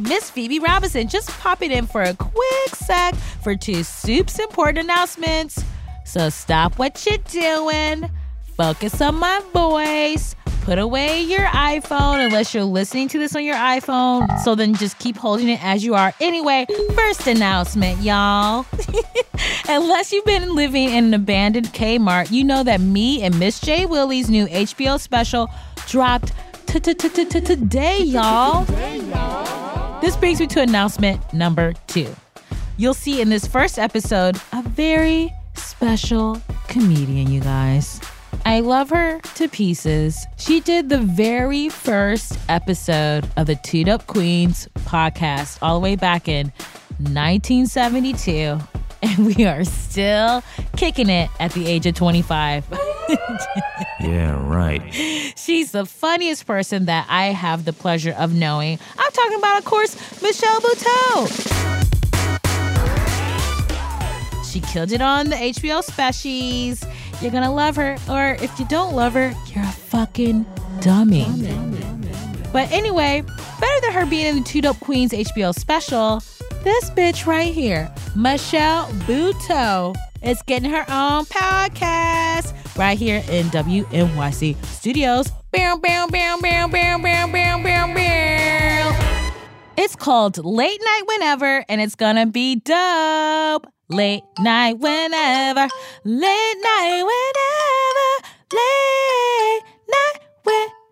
Miss Phoebe Robinson, just popping in for a quick sec for two soups important announcements. So stop what you're doing, focus on my voice, put away your iPhone unless you're listening to this on your iPhone. So then just keep holding it as you are. Anyway, first announcement, y'all. Unless you've been living in an abandoned Kmart, you know that me and Miss J. Willie's new HBO special dropped today, y'all. This brings me to announcement number two. You'll see in this first episode a very special comedian, you guys. I love her to pieces. She did the very first episode of the Two Dope Queens podcast all the way back in 1972 and we are still kicking it at the age of 25. yeah, right. She's the funniest person that I have the pleasure of knowing. I'm talking about, of course, Michelle Buteau. She killed it on the HBO specials. You're gonna love her, or if you don't love her, you're a fucking dummy. But anyway, better than her being in the Two Dope Queens HBO special, this bitch right here, Michelle Buteau, is getting her own podcast right here in WNYC Studios. Bam, bam, bam, bam, bam, bam, bam, bam, bam. It's called Late Night Whenever, and it's gonna be dope. Late night whenever, late night whenever, late night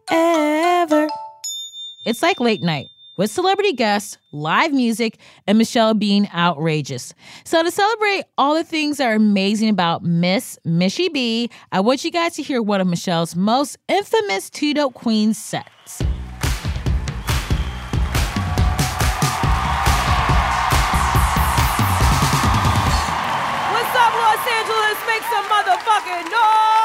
whenever. It's like late night with celebrity guests, live music, and Michelle being outrageous. So, to celebrate all the things that are amazing about Miss Mishy B, I want you guys to hear one of Michelle's most infamous Two Dope Queens sets. What's up, Los Angeles? Make some motherfucking noise!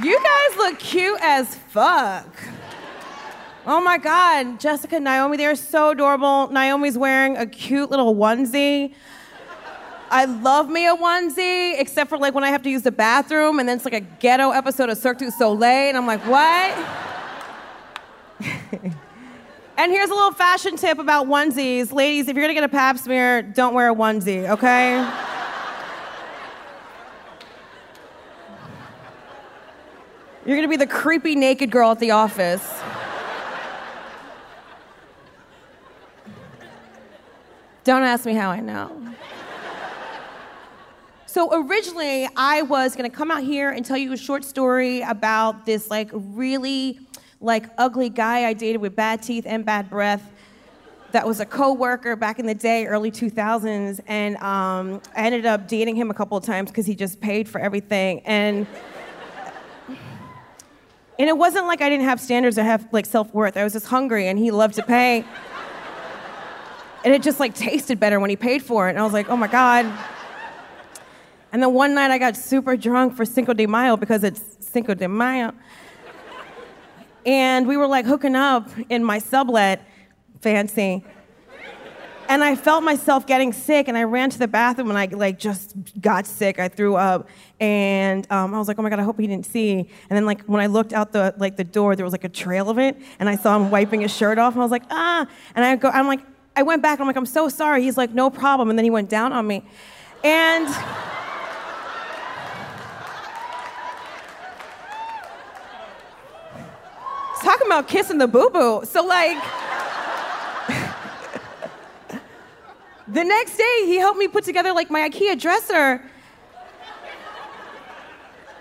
You guys look cute as fuck. Oh my God, Jessica and Naomi, they are so adorable. Naomi's wearing a cute little onesie. I love me a onesie, except for like when I have to use the bathroom and then it's like a ghetto episode of Cirque du Soleil, and I'm like, what? and here's a little fashion tip about onesies. Ladies, if you're gonna get a pap smear, don't wear a onesie, okay? You're gonna be the creepy naked girl at the office. Don't ask me how I know. So originally, I was gonna come out here and tell you a short story about this like really like ugly guy I dated with bad teeth and bad breath. That was a coworker back in the day, early 2000s, and um, I ended up dating him a couple of times because he just paid for everything. And and it wasn't like I didn't have standards or have like self worth. I was just hungry, and he loved to pay. and it just like tasted better when he paid for it. And I was like, oh my god. And then one night I got super drunk for Cinco de Mayo because it's Cinco de Mayo. And we were like hooking up in my sublet, fancy. And I felt myself getting sick, and I ran to the bathroom, and I like just got sick. I threw up, and um, I was like, "Oh my god, I hope he didn't see." And then like when I looked out the like the door, there was like a trail of it, and I saw him wiping his shirt off, and I was like, "Ah!" And I go, I'm like, I went back, and I'm like, "I'm so sorry." He's like, "No problem," and then he went down on me, and. Talking about kissing the boo boo. So, like, the next day, he helped me put together like my IKEA dresser.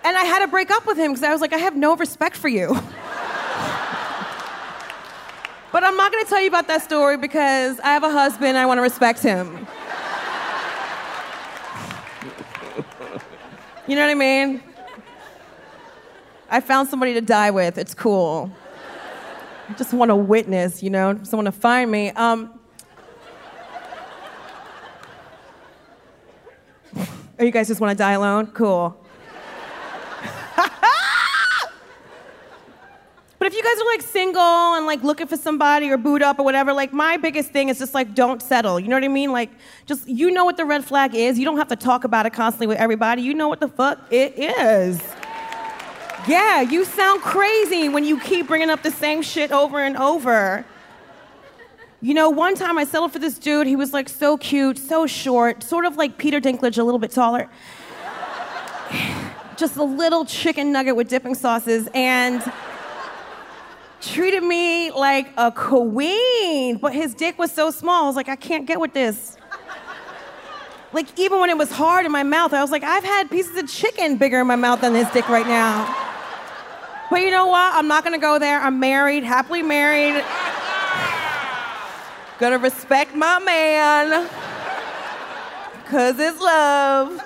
And I had to break up with him because I was like, I have no respect for you. but I'm not gonna tell you about that story because I have a husband, I wanna respect him. You know what I mean? I found somebody to die with, it's cool. I just want to witness, you know, someone to find me. Um, or you guys just want to die alone? Cool. But if you guys are like single and like looking for somebody or boot up or whatever, like my biggest thing is just like don't settle. You know what I mean? Like just you know what the red flag is. You don't have to talk about it constantly with everybody. You know what the fuck it is. Yeah, you sound crazy when you keep bringing up the same shit over and over. You know, one time I settled for this dude. He was like so cute, so short, sort of like Peter Dinklage, a little bit taller. Just a little chicken nugget with dipping sauces and treated me like a queen. But his dick was so small, I was like, I can't get with this. Like, even when it was hard in my mouth, I was like, I've had pieces of chicken bigger in my mouth than his dick right now. But you know what? I'm not gonna go there. I'm married, happily married. Gonna respect my man. Cause it's love.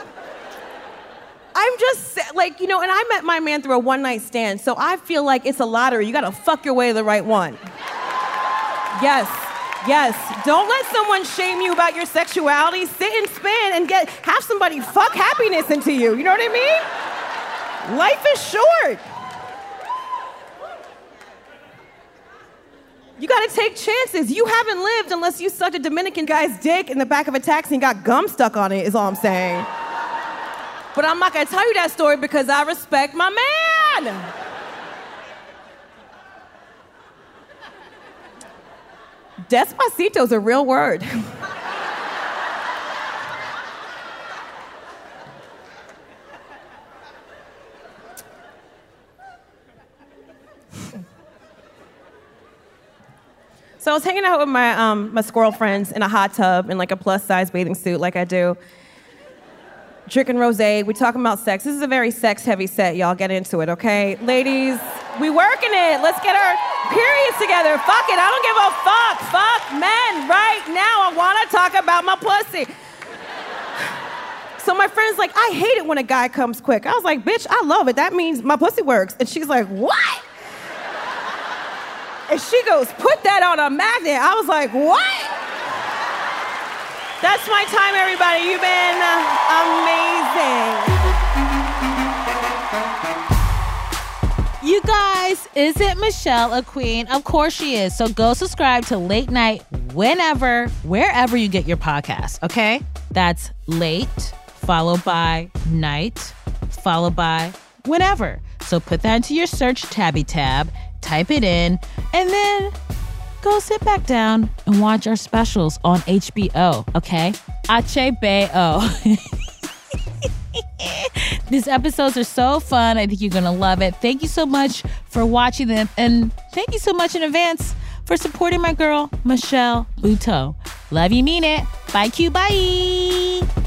I'm just like, you know, and I met my man through a one night stand, so I feel like it's a lottery. You gotta fuck your way to the right one. Yes, yes. Don't let someone shame you about your sexuality. Sit and spin and get have somebody fuck happiness into you. You know what I mean? Life is short. You gotta take chances. You haven't lived unless you sucked a Dominican guy's dick in the back of a taxi and got gum stuck on it, is all I'm saying. But I'm not gonna tell you that story because I respect my man. Despacito's a real word. So I was hanging out with my um, my squirrel friends in a hot tub in like a plus size bathing suit, like I do. Drinking rosé, we talking about sex. This is a very sex heavy set, y'all. Get into it, okay, ladies? We working it. Let's get our periods together. Fuck it, I don't give a fuck. Fuck men right now. I want to talk about my pussy. So my friend's like, I hate it when a guy comes quick. I was like, bitch, I love it. That means my pussy works. And she's like, what? And she goes, put that on a magnet. I was like, what? That's my time, everybody. You've been amazing. You guys, isn't Michelle a queen? Of course she is. So go subscribe to Late Night whenever, wherever you get your podcast, okay? That's late, followed by night, followed by whenever. So put that into your search tabby tab type it in, and then go sit back down and watch our specials on HBO, okay? HBO. These episodes are so fun. I think you're going to love it. Thank you so much for watching them. And thank you so much in advance for supporting my girl, Michelle Buteau. Love you, mean it. Bye, Q. Bye.